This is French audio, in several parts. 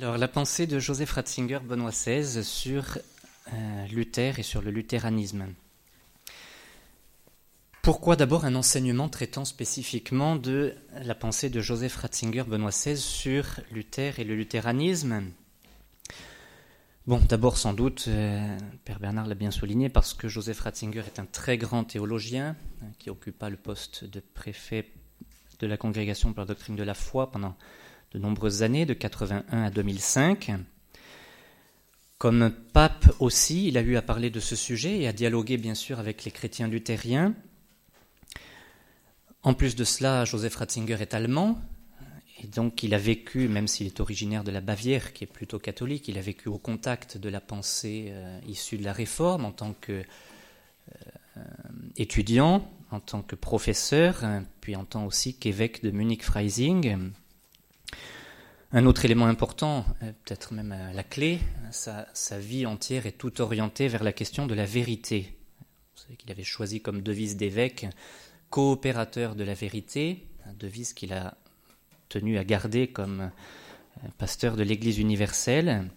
Alors, la pensée de Joseph Ratzinger, Benoît XVI, sur euh, Luther et sur le luthéranisme. Pourquoi d'abord un enseignement traitant spécifiquement de la pensée de Joseph Ratzinger, Benoît XVI, sur Luther et le luthéranisme Bon, d'abord sans doute, euh, Père Bernard l'a bien souligné, parce que Joseph Ratzinger est un très grand théologien hein, qui occupa le poste de préfet de la Congrégation pour la doctrine de la foi pendant de nombreuses années, de 81 à 2005. Comme pape aussi, il a eu à parler de ce sujet et à dialoguer bien sûr avec les chrétiens luthériens. En plus de cela, Joseph Ratzinger est allemand, et donc il a vécu, même s'il est originaire de la Bavière, qui est plutôt catholique, il a vécu au contact de la pensée euh, issue de la Réforme en tant qu'étudiant, euh, en tant que professeur, puis en tant aussi qu'évêque de Munich-Freising. Un autre élément important, euh, peut-être même euh, la clé, sa, vie entière est tout orientée vers la question de la vérité. Vous savez qu'il avait choisi comme devise d'évêque coopérateur de la vérité, devise qu'il a tenu à garder comme euh, pasteur de l'Église universelle.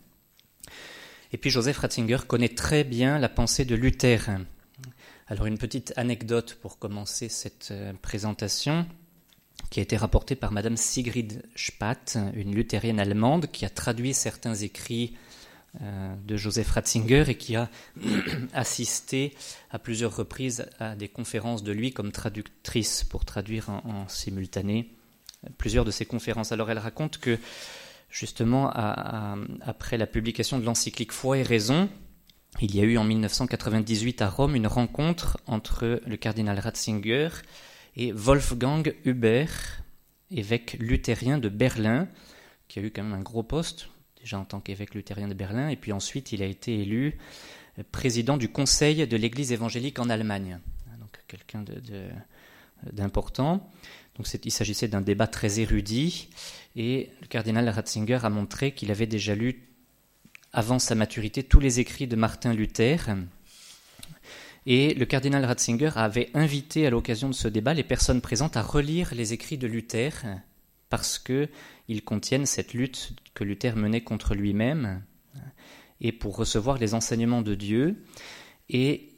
Et puis Joseph Ratzinger connaît très bien la pensée de Luther. Alors une petite anecdote pour commencer cette présentation qui a été rapporté par Madame Sigrid Spath, une luthérienne allemande, qui a traduit certains écrits euh, de Joseph Ratzinger et qui a assisté à plusieurs reprises à des conférences de lui comme traductrice pour traduire en, simultané plusieurs de ses conférences. Alors elle raconte que justement après la publication de l'encyclique Foi et Raison, il y a eu en 1998 à Rome une rencontre entre le cardinal Ratzinger Wolfgang Huber, évêque luthérien de Berlin, qui a eu quand même un gros poste, déjà en tant qu'évêque luthérien de Berlin, et puis ensuite il a été élu président du Conseil de l'Église évangélique en Allemagne, donc quelqu'un d'important. Donc il s'agissait d'un débat très érudit, et le cardinal Ratzinger a montré qu'il avait déjà lu avant sa maturité tous les écrits de Martin Luther, et le cardinal Ratzinger avait invité à l'occasion de ce débat les personnes présentes à relire les écrits de Luther parce qu'ils contiennent cette lutte que Luther menait contre lui-même et pour recevoir les enseignements de Dieu. Et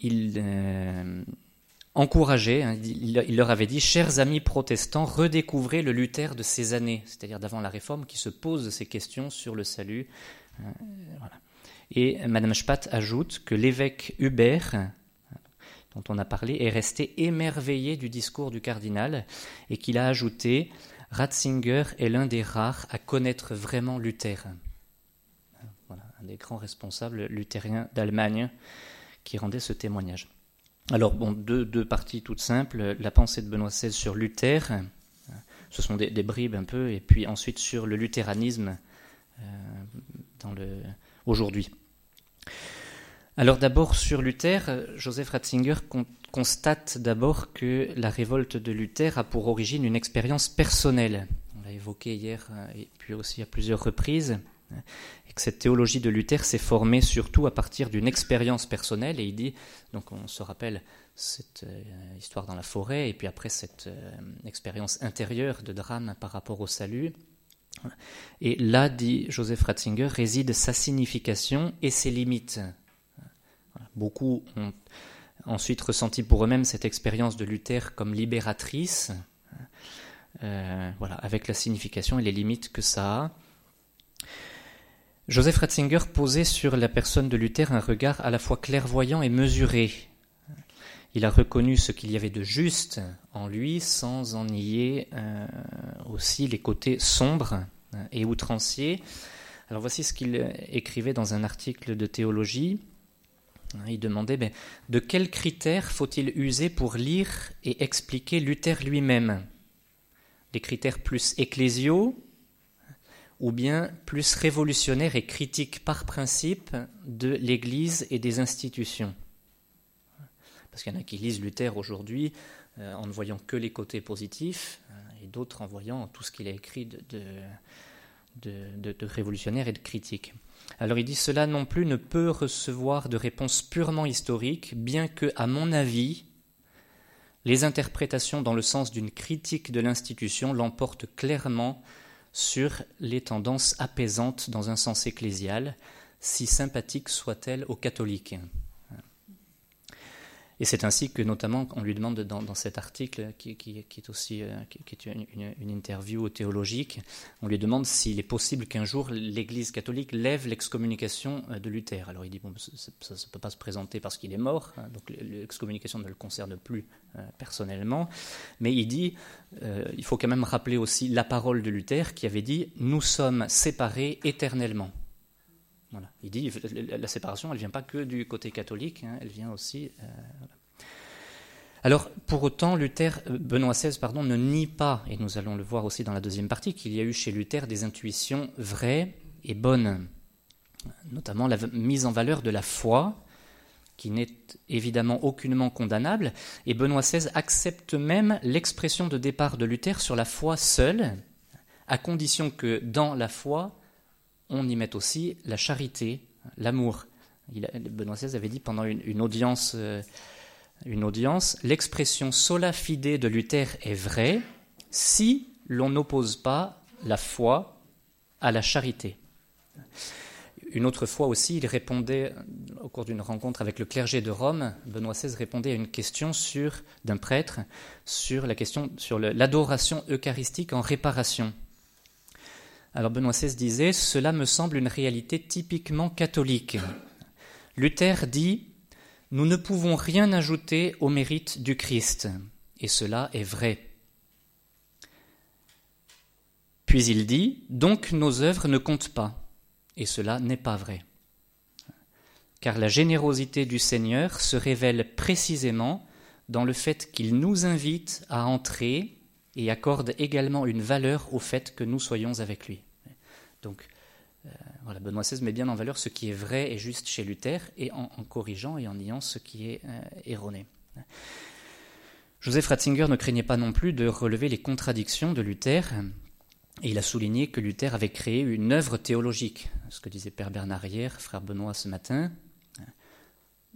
il euh, encourageait, hein, il, leur avait dit, chers amis protestants, redécouvrez le Luther de ces années, c'est-à-dire d'avant la Réforme, qui se pose ces questions sur le salut. Euh, voilà. Et Madame Spath ajoute que l'évêque Hubert, dont on a parlé, est resté émerveillé du discours du cardinal et qu'il a ajouté Ratzinger est l'un des rares à connaître vraiment Luther. Voilà, un des grands responsables luthériens d'Allemagne qui rendait ce témoignage. Alors, bon, deux, deux, parties toutes simples. La pensée de Benoît XVI sur Luther, ce sont des, bribes un peu, et puis ensuite sur le luthéranisme euh, dans le, aujourd'hui. Alors d'abord sur Luther, Joseph Ratzinger constate d'abord que la révolte de Luther a pour origine une expérience personnelle. On l'a évoqué hier euh, et puis aussi à plusieurs reprises. Et que cette théologie de Luther s'est formée surtout à partir d'une expérience personnelle. Et il dit, donc on se rappelle cette euh, histoire dans la forêt, et puis après cette euh, expérience intérieure de drame par rapport au salut. Et là, dit Joseph Ratzinger, réside sa signification et ses limites. Beaucoup ont ensuite ressenti pour eux-mêmes cette expérience de Luther comme libératrice, euh, voilà, avec la signification et les limites que ça a. Joseph Ratzinger posait sur la personne de Luther un regard à la fois clairvoyant et mesuré. Il a reconnu ce qu'il y avait de juste en lui sans en nier euh, aussi les côtés sombres euh, et outranciers. Alors voici ce qu'il écrivait dans un article de théologie. Il demandait ben, de quels critères faut-il user pour lire et expliquer Luther lui-même? Des critères plus ecclésiaux ou bien plus révolutionnaires et critiques par principe de l'Église et des institutions? Parce qu'il y en a qui lisent Luther aujourd'hui euh, en ne voyant que les côtés positifs euh, et d'autres en voyant tout ce qu'il a écrit de, révolutionnaire et de critique. Alors il dit cela non plus ne peut recevoir de réponse purement historique, bien que, à mon avis, les interprétations dans le sens d'une critique de l'institution l'emportent clairement sur les tendances apaisantes dans un sens ecclésial, si sympathiques soient-elles aux catholiques. Et c'est ainsi que, notamment, on lui demande dans, cet article, qui, est aussi euh, une, interview théologique, on lui demande s'il est possible qu'un jour l'Église catholique lève l'excommunication euh, de Luther. Alors il dit bon, ça ne peut pas se présenter parce qu'il est mort, hein, donc l'excommunication ne le concerne plus euh, personnellement. Mais il dit il faut quand même rappeler aussi la parole de Luther qui avait dit nous sommes séparés éternellement. Il dit la séparation, ne vient pas que du côté catholique, hein, elle vient aussi. Euh, Alors, pour autant, Luther, euh, Benoît XVI ne nie pas, et nous allons le voir aussi dans la deuxième partie, qu'il y a eu chez Luther des intuitions vraies et bonnes, notamment la mise en valeur de la foi, qui n'est évidemment aucunement condamnable, et Benoît XVI accepte même l'expression de départ de Luther sur la foi seule, à condition que dans la foi, on y met aussi la charité, l'amour. Benoît XVI avait dit pendant une, audience, euh, audience, l'expression sola fide de Luther est vraie si l'on n'oppose pas la foi à la charité. Une autre fois aussi, il répondait, au cours d'une rencontre avec le clergé de Rome, Benoît XVI répondait à une question d'un prêtre sur la question sur l'adoration eucharistique en réparation. Alors Benoît XVI disait Cela me semble une réalité typiquement catholique. Luther dit Nous ne pouvons rien ajouter au mérite du Christ, et cela est vrai. Puis il dit Donc nos œuvres ne comptent pas, et cela n'est pas vrai. Car la générosité du Seigneur se révèle précisément dans le fait qu'il nous invite à entrer et accorde également une valeur au fait que nous soyons avec lui. Donc, euh, Benoît XVI met bien en valeur ce qui est vrai et juste chez Luther et en, corrigeant et en niant ce qui est euh, erroné. Joseph Ratzinger ne craignait pas non plus de relever les contradictions de Luther, et il a souligné que Luther avait créé une œuvre théologique, ce que disait Père Bernard hier, frère Benoît ce matin.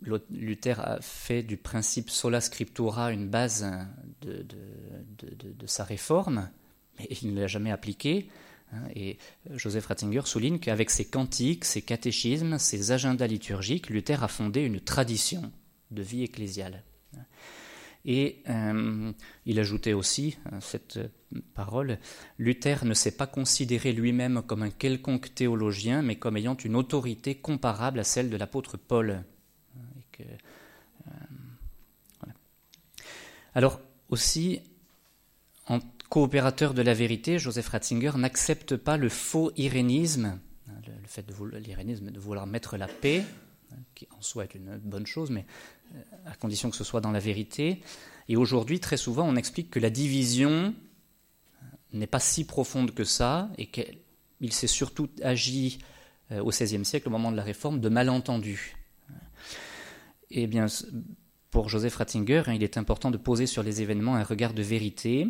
Luther a fait du principe sola scriptura une base de, de sa réforme, mais il ne l'a jamais appliquée. Hein, et Joseph Ratzinger souligne qu'avec ses cantiques, ses catéchismes, ses agendas liturgiques, Luther a fondé une tradition de vie ecclésiale. Et euh, il ajoutait aussi hein, cette parole, Luther ne s'est pas considéré lui-même comme un quelconque théologien, mais comme ayant une autorité comparable à celle de l'apôtre Paul. Euh, Alors aussi, en coopérateur de la vérité, Joseph Ratzinger n'accepte pas le faux irénisme, le, fait de de vouloir mettre la paix, qui en soi est une bonne chose, mais euh, à condition que ce soit dans la vérité. Et aujourd'hui, très souvent, on explique que la division n'est pas si profonde que ça, et qu'il s'est surtout agi euh, au XVIe siècle, au moment de la Réforme, de malentendus. Eh bien, pour Joseph Ratzinger, hein, il est important de poser sur les événements un regard de vérité,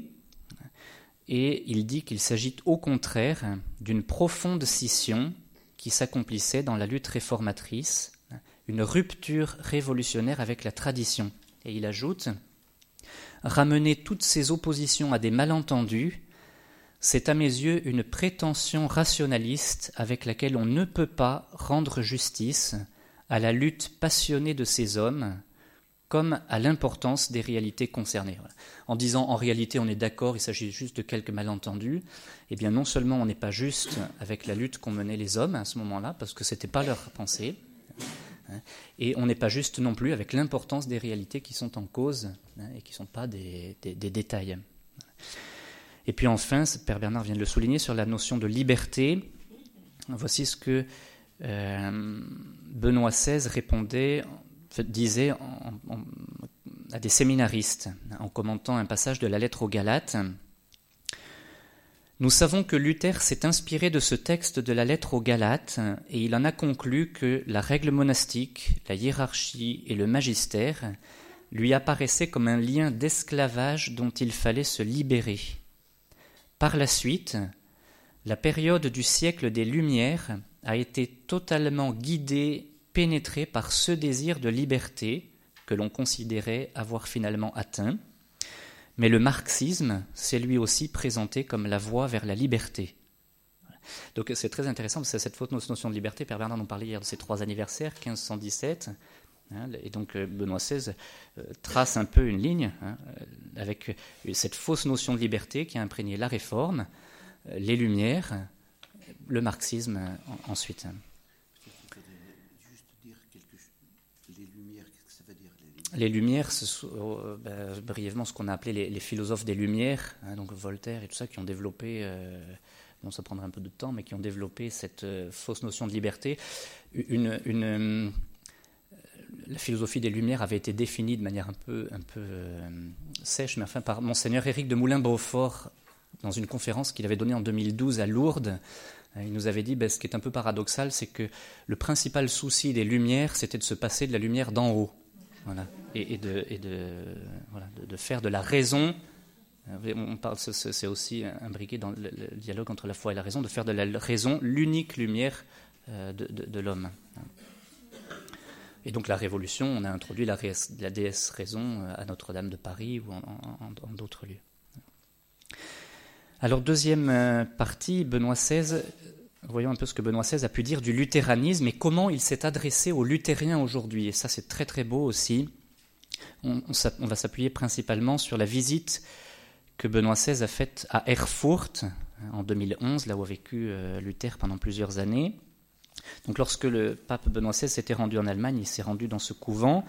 et il dit qu'il s'agit au contraire d'une profonde scission qui s'accomplissait dans la lutte réformatrice, une rupture révolutionnaire avec la tradition. Et il ajoute Ramener toutes ces oppositions à des malentendus, c'est à mes yeux une prétention rationaliste avec laquelle on ne peut pas rendre justice à la lutte passionnée de ces hommes comme à l'importance des réalités concernées. En disant en réalité on est d'accord, il s'agit juste de quelques malentendus, eh bien non seulement on n'est pas juste avec la lutte qu'ont menée les hommes à ce moment-là, parce que ce n'était pas leur pensée, hein, et on n'est pas juste non plus avec l'importance des réalités qui sont en cause hein, et qui ne sont pas des, détails. Et puis enfin, Père Bernard vient de le souligner, sur la notion de liberté, voici ce que euh, Benoît XVI répondait disait à des séminaristes en commentant un passage de la lettre aux Galates. Nous savons que Luther s'est inspiré de ce texte de la lettre aux Galates et il en a conclu que la règle monastique, la hiérarchie et le magistère lui apparaissaient comme un lien d'esclavage dont il fallait se libérer. Par la suite, la période du siècle des Lumières a été totalement guidée pénétré par ce désir de liberté que l'on considérait avoir finalement atteint, mais le marxisme s'est lui aussi présenté comme la voie vers la liberté. Donc c'est très intéressant, parce que cette fausse notion de liberté, Père Bernard nous parlait hier de ses trois anniversaires, 1517, hein, et donc euh, Benoît XVI euh, trace un peu une ligne hein, avec cette fausse notion de liberté qui a imprégné la réforme, les Lumières, le marxisme ensuite. les Lumières, c'est euh, ben, brièvement ce qu'on a appelé les, philosophes des Lumières, hein, donc Voltaire et tout ça, qui ont développé, euh, bon ça prendra un peu de temps, mais qui ont développé cette euh, fausse notion de liberté. Une, la philosophie des Lumières avait été définie de manière un peu, un peu sèche, mais enfin par monseigneur Éric de Moulin-Beaufort dans une conférence qu'il avait donnée en 2012 à Lourdes. Il nous avait dit, ben, ce qui est un peu paradoxal, c'est que le principal souci des Lumières, c'était de se passer de la lumière d'en haut. Et, de, faire de la raison, euh, on parle, c'est aussi imbriqué dans le, dialogue entre la foi et la raison, de faire de la raison l'unique lumière euh, de, l'homme. Et donc la Révolution, on a introduit la, déesse raison euh, à Notre-Dame de Paris ou en, d'autres lieux. Alors deuxième partie, Benoît XVI, voyons un peu ce que Benoît XVI a pu dire du luthéranisme et comment il s'est adressé aux luthériens aujourd'hui. Et ça c'est très très beau aussi on, va s'appuyer principalement sur la visite que Benoît XVI a faite à Erfurt en 2011, là où a vécu euh, Luther pendant plusieurs années. Donc lorsque le pape Benoît XVI s'était rendu en Allemagne, il s'est rendu dans ce couvent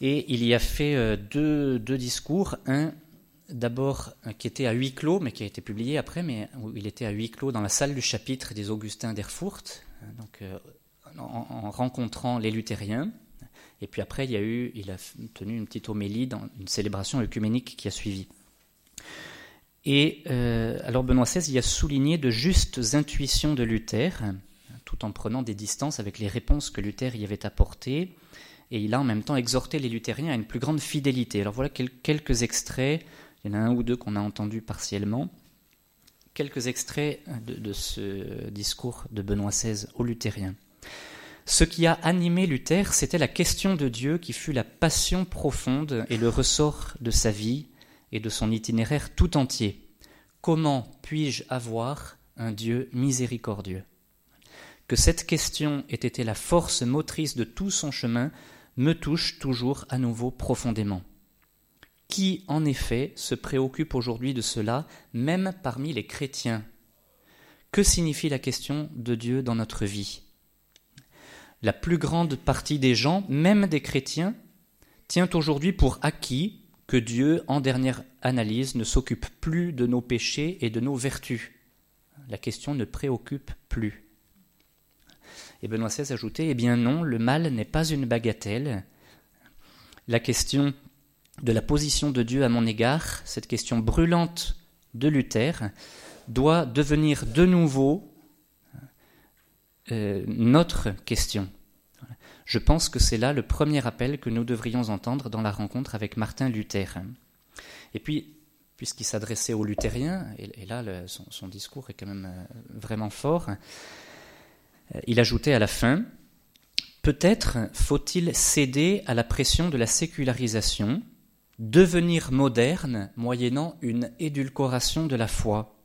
et il y a fait euh, deux, discours. Un d'abord euh, qui était à huis clos, mais qui a été publié après, mais où il était à huis clos dans la salle du chapitre des Augustins d'Erfurt, donc en, rencontrant les luthériens. Et puis après, il, y a eu, il a tenu une petite homélie dans une célébration œcuménique qui a suivi. Et euh, alors Benoît XVI y a souligné de justes intuitions de Luther, tout en prenant des distances avec les réponses que Luther y avait apportées. Et il a en même temps exhorté les luthériens à une plus grande fidélité. Alors voilà quelques extraits, il y en a un ou deux qu'on a entendus partiellement. Quelques extraits de, de ce discours de Benoît XVI aux luthériens. Ce qui a animé Luther, c'était la question de Dieu qui fut la passion profonde et le ressort de sa vie et de son itinéraire tout entier. Comment puis-je avoir un Dieu miséricordieux? Que cette question ait été la force motrice de tout son chemin me touche toujours à nouveau profondément. Qui, en effet, se préoccupe aujourd'hui de cela, même parmi les chrétiens? Que signifie la question de Dieu dans notre vie? La plus grande partie des gens, même des chrétiens, tient aujourd'hui pour acquis que Dieu, en dernière analyse, ne s'occupe plus de nos péchés et de nos vertus. La question ne préoccupe plus. Et Benoît XVI ajoutait Eh bien non, le mal n'est pas une bagatelle. La question de la position de Dieu à mon égard, cette question brûlante de Luther, doit devenir de nouveau euh, notre question. Je pense que c'est là le premier appel que nous devrions entendre dans la rencontre avec Martin Luther. Et puis, puisqu'il s'adressait aux luthériens, et, là son, discours est quand même euh, vraiment fort, euh, il ajoutait à la fin Peut-être faut-il céder à la pression de la sécularisation, devenir moderne moyennant une édulcoration de la foi.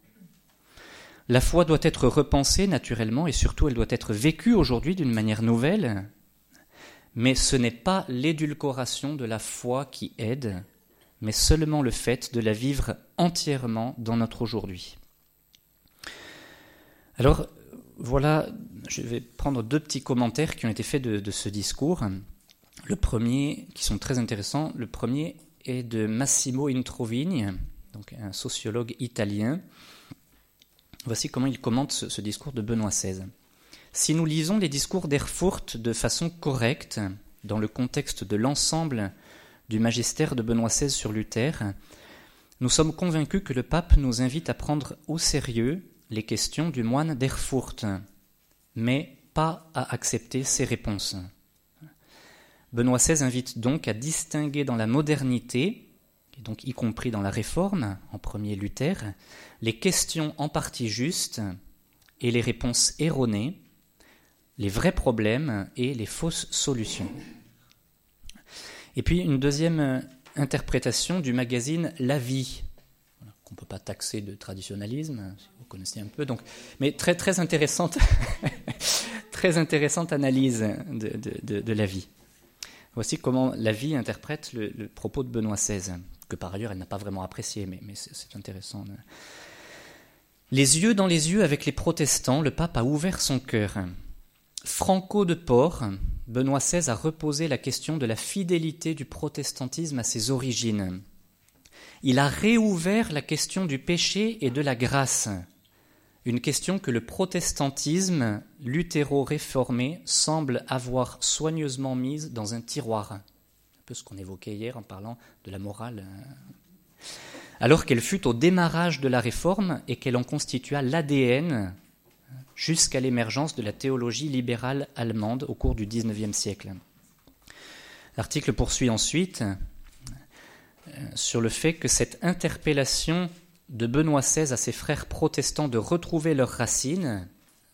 La foi doit être repensée naturellement et surtout elle doit être vécue aujourd'hui d'une manière nouvelle. Mais ce n'est pas l'édulcoration de la foi qui aide, mais seulement le fait de la vivre entièrement dans notre aujourd'hui. Alors voilà, je vais prendre deux petits commentaires qui ont été faits de, ce discours. Le premier, qui sont très intéressants, le premier est de Massimo Introvigni, donc un sociologue italien, Voici comment il commente ce, discours de Benoît XVI. Si nous lisons les discours d'Erfurt de façon correcte, dans le contexte de l'ensemble du magistère de Benoît XVI sur Luther, nous sommes convaincus que le pape nous invite à prendre au sérieux les questions du moine d'Erfurt, mais pas à accepter ses réponses. Benoît XVI invite donc à distinguer dans la modernité et donc y compris dans la Réforme, en premier Luther, les questions en partie justes et les réponses erronées, les vrais problèmes et les fausses solutions. Et puis une deuxième interprétation du magazine La Vie, qu'on ne peut pas taxer de traditionnalisme, si vous connaissez un peu. Donc, mais très, très, intéressante, très intéressante analyse de, la vie. Voici comment la vie interprète le, propos de Benoît XVI, que par ailleurs elle n'a pas vraiment apprécié, mais, mais c'est intéressant. Les yeux dans les yeux avec les protestants, le pape a ouvert son cœur. Franco de Port, Benoît XVI a reposé la question de la fidélité du protestantisme à ses origines. Il a réouvert la question du péché et de la grâce, une question que le protestantisme luthéro-réformé semble avoir soigneusement mise dans un tiroir, un peu ce qu'on évoquait hier en parlant de la morale, alors qu'elle fut au démarrage de la réforme et qu'elle en constitua l'ADN jusqu'à l'émergence de la théologie libérale allemande au cours du XIXe siècle. L'article poursuit ensuite euh, sur le fait que cette interpellation de Benoît XVI à ses frères protestants de retrouver leurs racines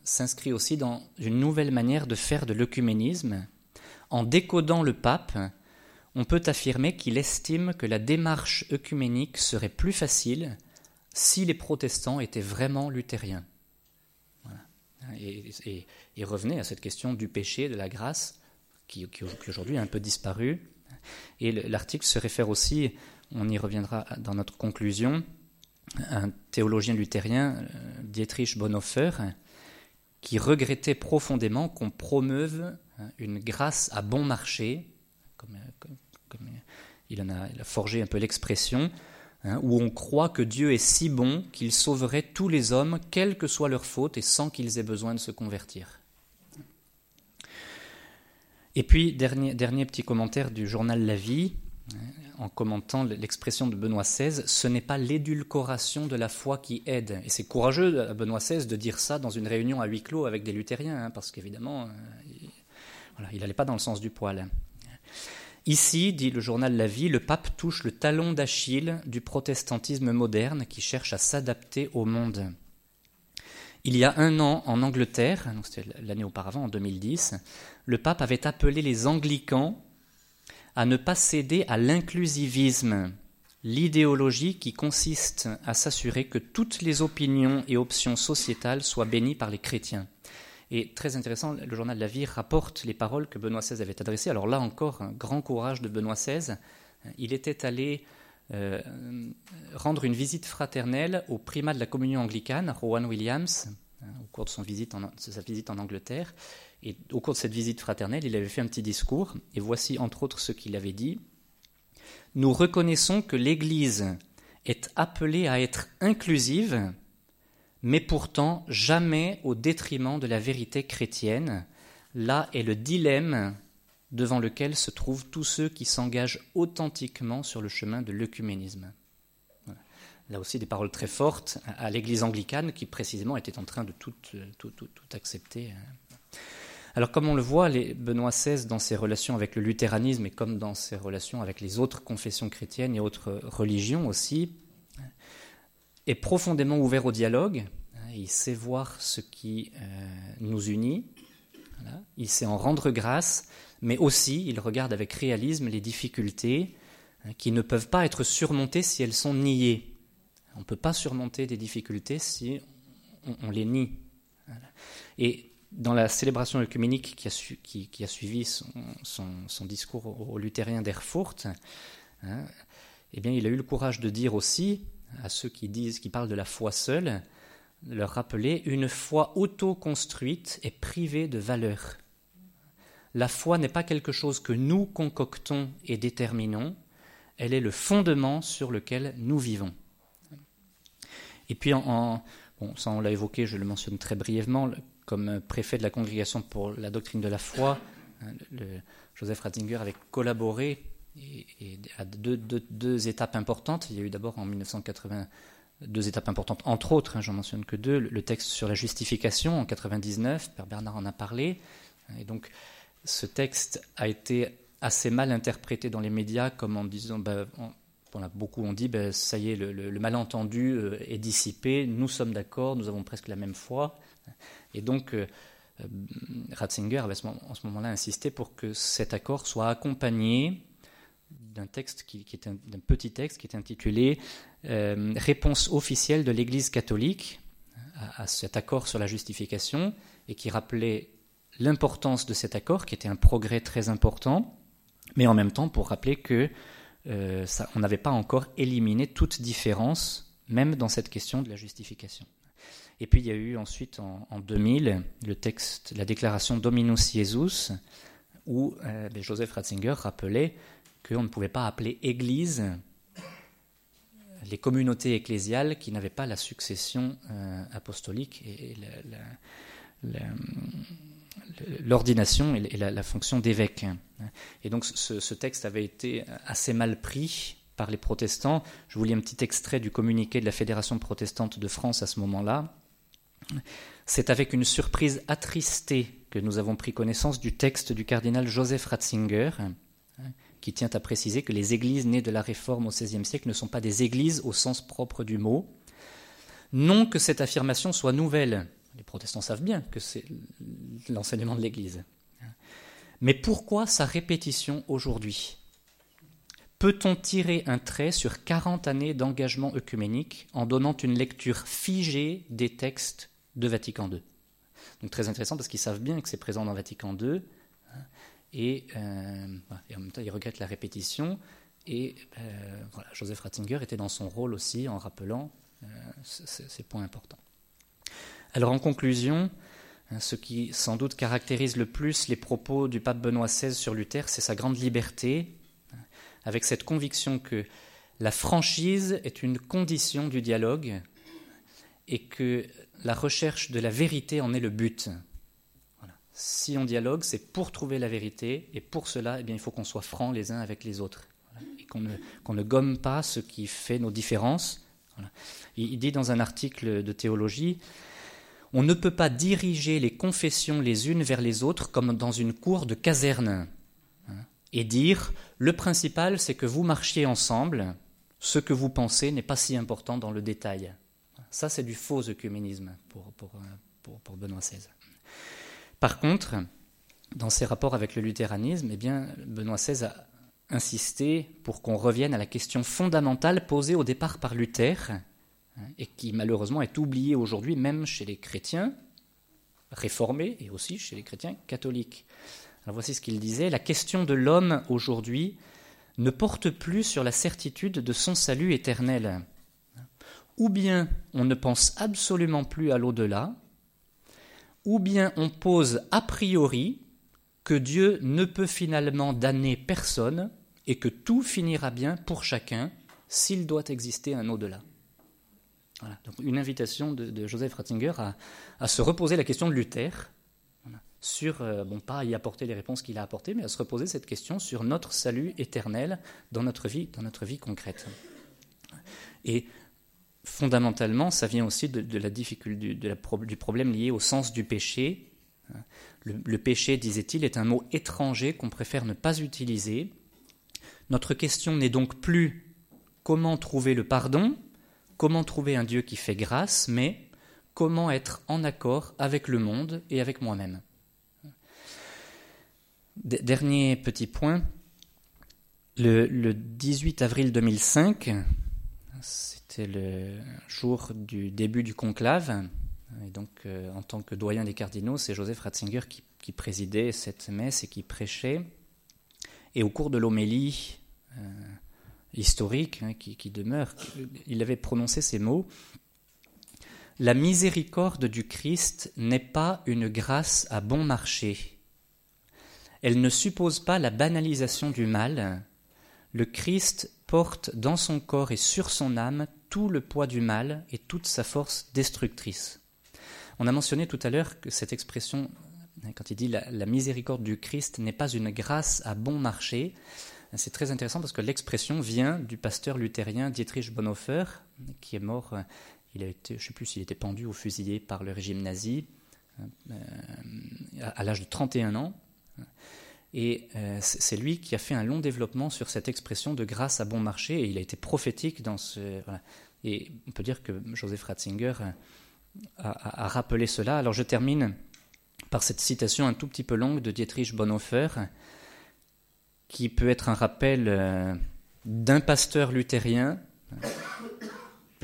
s'inscrit aussi dans une nouvelle manière de faire de l'œcuménisme. En décodant le pape, on peut affirmer qu'il estime que la démarche œcuménique serait plus facile si les protestants étaient vraiment luthériens et, revenait à cette question du péché, de la grâce, qui, aujourd'hui a un peu disparu. Et l'article se réfère aussi, on y reviendra dans notre conclusion, un théologien luthérien, euh, Dietrich Bonhoeffer, qui regrettait profondément qu'on promeuve une grâce à bon marché, comme, il, en a forgé un peu l'expression, Hein, où on croit que Dieu est si bon qu'il sauverait tous les hommes, quelle que soit leur faute, et sans qu'ils aient besoin de se convertir. Et puis, dernier, dernier petit commentaire du journal La Vie, hein, en commentant l'expression de Benoît XVI, ce n'est pas l'édulcoration de la foi qui aide. Et c'est courageux Benoît XVI de dire ça dans une réunion à huis clos avec des luthériens, hein, parce qu'évidemment, euh, il n'allait pas dans le sens du poil. Ici, dit le journal La Vie, le pape touche le talon d'Achille du protestantisme moderne qui cherche à s'adapter au monde. Il y a un an, en Angleterre, c'était l'année auparavant, en 2010, le pape avait appelé les anglicans à ne pas céder à l'inclusivisme, l'idéologie qui consiste à s'assurer que toutes les opinions et options sociétales soient bénies par les chrétiens. Et très intéressant, le journal de la Vie rapporte les paroles que Benoît XVI avait adressées. Alors là encore, un grand courage de Benoît XVI. Il était allé euh, rendre une visite fraternelle au primat de la communion anglicane, Rowan Williams, hein, au cours de, sa visite en Angleterre. Et au cours de cette visite fraternelle, il avait fait un petit discours. Et voici entre autres ce qu'il avait dit. Nous reconnaissons que l'Église est appelée à être inclusive mais pourtant jamais au détriment de la vérité chrétienne. Là est le dilemme devant lequel se trouvent tous ceux qui s'engagent authentiquement sur le chemin de l'œcuménisme. Là aussi des paroles très fortes à l'Église anglicane qui précisément était en train de tout, accepter. Alors comme on le voit, les Benoît XVI dans ses relations avec le luthéranisme et comme dans ses relations avec les autres confessions chrétiennes et autres religions aussi, est profondément ouvert au dialogue. Il sait voir ce qui euh, nous unit. Il sait en rendre grâce, mais aussi il regarde avec réalisme les difficultés hein, qui ne peuvent pas être surmontées si elles sont niées. On ne peut pas surmonter des difficultés si on, les nie. Et dans la célébration œcuménique qui a, suivi son, discours au, luthérien d'Erfurt, hein, eh bien, il a eu le courage de dire aussi à ceux qui disent, qui parlent de la foi seule, leur rappeler une foi auto-construite et privée de valeur. La foi n'est pas quelque chose que nous concoctons et déterminons, elle est le fondement sur lequel nous vivons. Et puis, bon, ça on l'a évoqué, je le mentionne très brièvement, comme préfet de la congrégation pour la doctrine de la foi, hein, Joseph Ratzinger avait collaboré à deux, étapes importantes. Il y a eu d'abord en 1980 deux étapes importantes, entre autres, hein, j'en mentionne que deux, le texte sur la justification en 99, Père Bernard en a parlé, et donc ce texte a été assez mal interprété dans les médias comme en disant, ben, beaucoup ont dit, ben, ça y est, le, malentendu euh, est dissipé, nous sommes d'accord, nous avons presque la même foi, et donc euh, euh, Ratzinger avait en ce moment-là insisté pour que cet accord soit accompagné d'un texte qui, un, petit texte qui est intitulé euh, réponse officielle de l'Église catholique à, cet accord sur la justification et qui rappelait l'importance de cet accord, qui était un progrès très important, mais en même temps pour rappeler que on n'avait pas encore éliminé toute différence, même dans cette question de la justification. Et puis il y a eu ensuite en, 2000 le texte, la déclaration Dominus Jesus, où euh, ben, Joseph Ratzinger rappelait qu'on ne pouvait pas appeler Église les communautés ecclésiales qui n'avaient pas la succession euh, apostolique et, l'ordination et la, fonction d'évêque. Et donc ce, texte avait été assez mal pris par les protestants. Je vous lis un petit extrait du communiqué de la Fédération protestante de France à ce moment-là. C'est avec une surprise attristée que nous avons pris connaissance du texte du cardinal Joseph Ratzinger, qui tient à préciser que les églises nées de la Réforme au XVIe siècle ne sont pas des églises au sens propre du mot. Non que cette affirmation soit nouvelle. Les protestants savent bien que c'est l'enseignement de l'Église. Mais pourquoi sa répétition aujourd'hui? Peut-on tirer un trait sur 40 années d'engagement œcuménique en donnant une lecture figée des textes de Vatican II Donc très intéressant parce qu'ils savent bien que c'est présent dans Vatican II et, euh, et, en même temps, il regrette la répétition. Et euh, voilà, Joseph Ratzinger était dans son rôle aussi en rappelant euh, ces points importants. Alors en conclusion, hein, ce qui sans doute caractérise le plus les propos du pape Benoît XVI sur Luther, c'est sa grande liberté, hein, avec cette conviction que la franchise est une condition du dialogue et que la recherche de la vérité en est le but. Si on dialogue, c'est pour trouver la vérité, et pour cela, eh bien, il faut qu'on soit franc les uns avec les autres, et qu'on ne, gomme pas ce qui fait nos différences. Il, dit dans un article de théologie, on ne peut pas diriger les confessions les unes vers les autres comme dans une cour de caserne, hein, et dire, le principal, c'est que vous marchiez ensemble, ce que vous pensez n'est pas si important dans le détail. Ça, c'est du faux œcuménisme pour, pour Benoît XVI. Par contre, dans ses rapports avec le luthéranisme, eh bien, Benoît XVI a insisté pour qu'on revienne à la question fondamentale posée au départ par Luther, hein, et qui malheureusement est oubliée aujourd'hui même chez les chrétiens réformés et aussi chez les chrétiens catholiques. Alors voici ce qu'il disait, la question de l'homme aujourd'hui ne porte plus sur la certitude de son salut éternel. Ou bien on ne pense absolument plus à l'au-delà, ou bien on pose a priori que Dieu ne peut finalement damner personne et que tout finira bien pour chacun s'il doit exister un au-delà. Voilà. Donc une invitation de, Joseph Ratzinger à, se reposer la question de Luther, sur, euh, bon, pas à y apporter les réponses qu'il a apportées, mais à se reposer cette question sur notre salut éternel dans notre vie, dans notre vie concrète. Et fondamentalement, ça vient aussi de, la difficulté, du problème lié au sens du péché. Le, péché, disait-il, est un mot étranger qu'on préfère ne pas utiliser. Notre question n'est donc plus comment trouver le pardon, comment trouver un Dieu qui fait grâce, mais comment être en accord avec le monde et avec moi-même. Dernier petit point, le, le 18 avril 2005, c'était le jour du début du conclave. Et donc, euh, en tant que doyen des cardinaux, c'est Joseph Ratzinger qui, présidait cette messe et qui prêchait. Et au cours de l'homélie euh, historique hein, qui, demeure, il avait prononcé ces mots La miséricorde du Christ n'est pas une grâce à bon marché. Elle ne suppose pas la banalisation du mal. Le Christ porte dans son corps et sur son âme tout le poids du mal et toute sa force destructrice. On a mentionné tout à l'heure que cette expression, quand il dit la, miséricorde du Christ n'est pas une grâce à bon marché, c'est très intéressant parce que l'expression vient du pasteur luthérien Dietrich Bonhoeffer, qui est mort, il a été, je ne sais plus s'il était pendu ou fusillé par le régime nazi euh, à l'âge de 31 ans. Et euh, c'est lui qui a fait un long développement sur cette expression de grâce à bon marché, il a été prophétique dans ce. Et on peut dire que Joseph Ratzinger a, rappelé cela. Alors je termine par cette citation un tout petit peu longue de Dietrich Bonhoeffer, qui peut être un rappel euh, d'un pasteur luthérien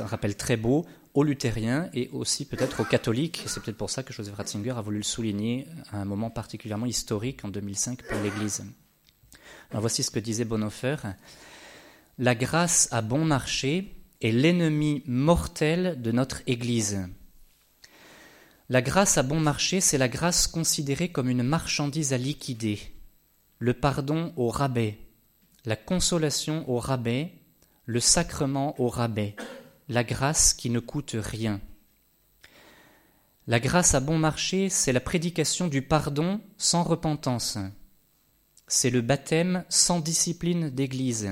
rappel très beau aux luthériens et aussi peut-être aux catholiques. C'est peut-être pour ça que Joseph Ratzinger a voulu le souligner à un moment particulièrement historique en 2005 pour l'Église. Alors voici ce que disait Bonhoeffer. La grâce à bon marché est l'ennemi mortel de notre Église. La grâce à bon marché, c'est la grâce considérée comme une marchandise à liquider, le pardon au rabais, la consolation au rabais, le sacrement au rabais, la grâce qui ne coûte rien. La grâce à bon marché, c'est la prédication du pardon sans repentance. C'est le baptême sans discipline d'Église.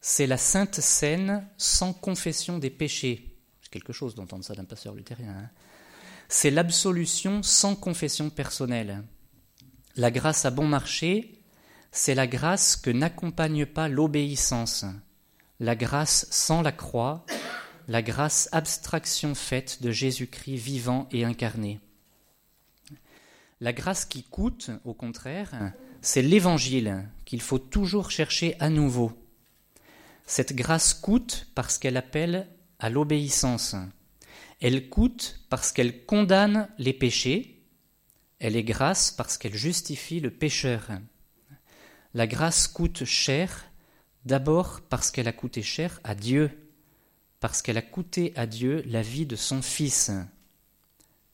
C'est la sainte scène sans confession des péchés. C'est quelque chose d'entendre ça d'un pasteur luthérien. Hein c'est l'absolution sans confession personnelle. La grâce à bon marché, c'est la grâce que n'accompagne pas l'obéissance, la grâce sans la croix, la grâce abstraction faite de Jésus-Christ vivant et incarné. La grâce qui coûte, au contraire, c'est l'évangile qu'il faut toujours chercher à nouveau. Cette grâce coûte parce qu'elle appelle à l'obéissance. Elle coûte parce qu'elle condamne les péchés. Elle est grâce parce qu'elle justifie le pécheur. La grâce coûte cher d'abord parce qu'elle a coûté cher à Dieu, parce qu'elle a coûté à Dieu la vie de son Fils,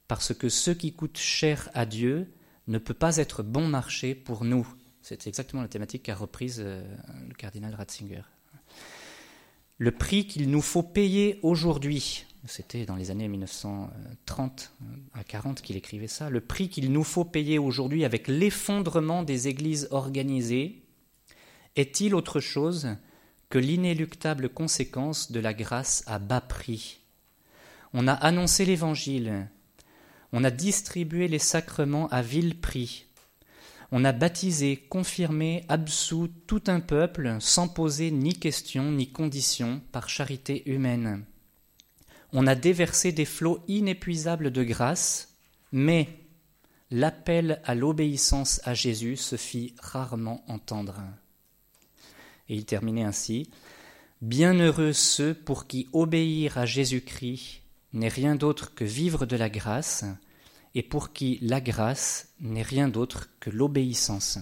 parce que ce qui coûte cher à Dieu ne peut pas être bon marché pour nous. C'est exactement la thématique qu'a reprise euh, le cardinal Ratzinger. Le prix qu'il nous faut payer aujourd'hui c'était dans les années 1930 à 40 qu'il écrivait ça, le prix qu'il nous faut payer aujourd'hui avec l'effondrement des églises organisées est-il autre chose que l'inéluctable conséquence de la grâce à bas prix? On a annoncé l'Évangile, on a distribué les sacrements à vil prix, on a baptisé, confirmé, absous tout un peuple sans poser ni question ni condition par charité humaine. On a déversé des flots inépuisables de grâce, mais l'appel à l'obéissance à Jésus se fit rarement entendre. Et il terminait ainsi Bienheureux ceux pour qui obéir à Jésus-Christ n'est rien d'autre que vivre de la grâce, et pour qui la grâce n'est rien d'autre que l'obéissance.